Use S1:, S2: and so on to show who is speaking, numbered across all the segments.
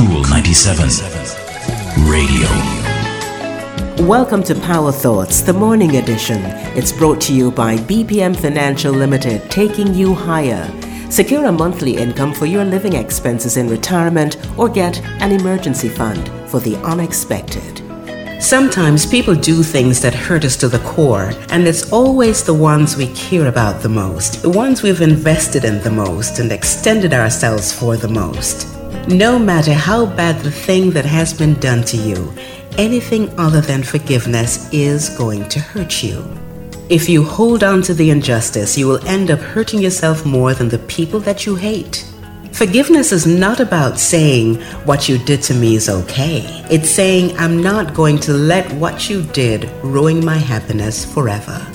S1: Cool 97 Radio.
S2: Welcome to Power Thoughts, the morning edition. It's brought to you by BPM Financial Limited, taking you higher. Secure a monthly income for your living expenses in retirement or get an emergency fund for the unexpected. Sometimes people do things that hurt us to the core, and it's always the ones we care about the most, the ones we've invested in the most and extended ourselves for the most. No matter how bad the thing that has been done to you, anything other than forgiveness is going to hurt you. If you hold on to the injustice, you will end up hurting yourself more than the people that you hate. Forgiveness is not about saying what you did to me is okay. It's saying I'm not going to let what you did ruin my happiness forever.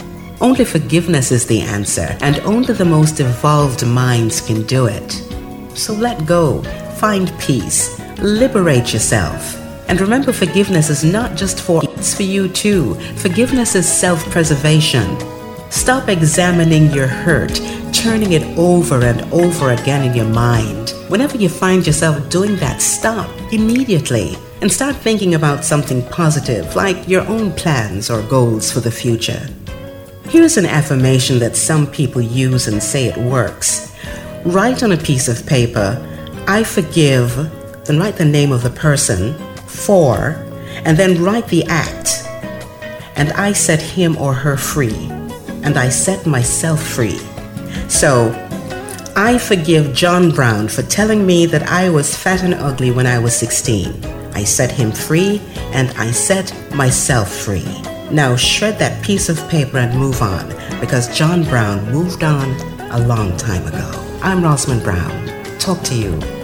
S2: Only forgiveness is the answer, and only the most evolved minds can do it. So let go, find peace, liberate yourself. And remember, forgiveness is not just for it's for you too. Forgiveness is self-preservation. Stop examining your hurt, turning it over and over again in your mind. Whenever you find yourself doing that, stop immediately and start thinking about something positive, like your own plans or goals for the future. Here's an affirmation that some people use and say it works. Write on a piece of paper, I forgive, then write the name of the person, for, and then write the act. And I set him or her free and I set myself free. So, I forgive John Brown for telling me that I was fat and ugly when I was 16. I set him free and I set myself free. Now shred that piece of paper and move on because John Brown moved on a long time ago. I'm Rosamond Brown. Talk to you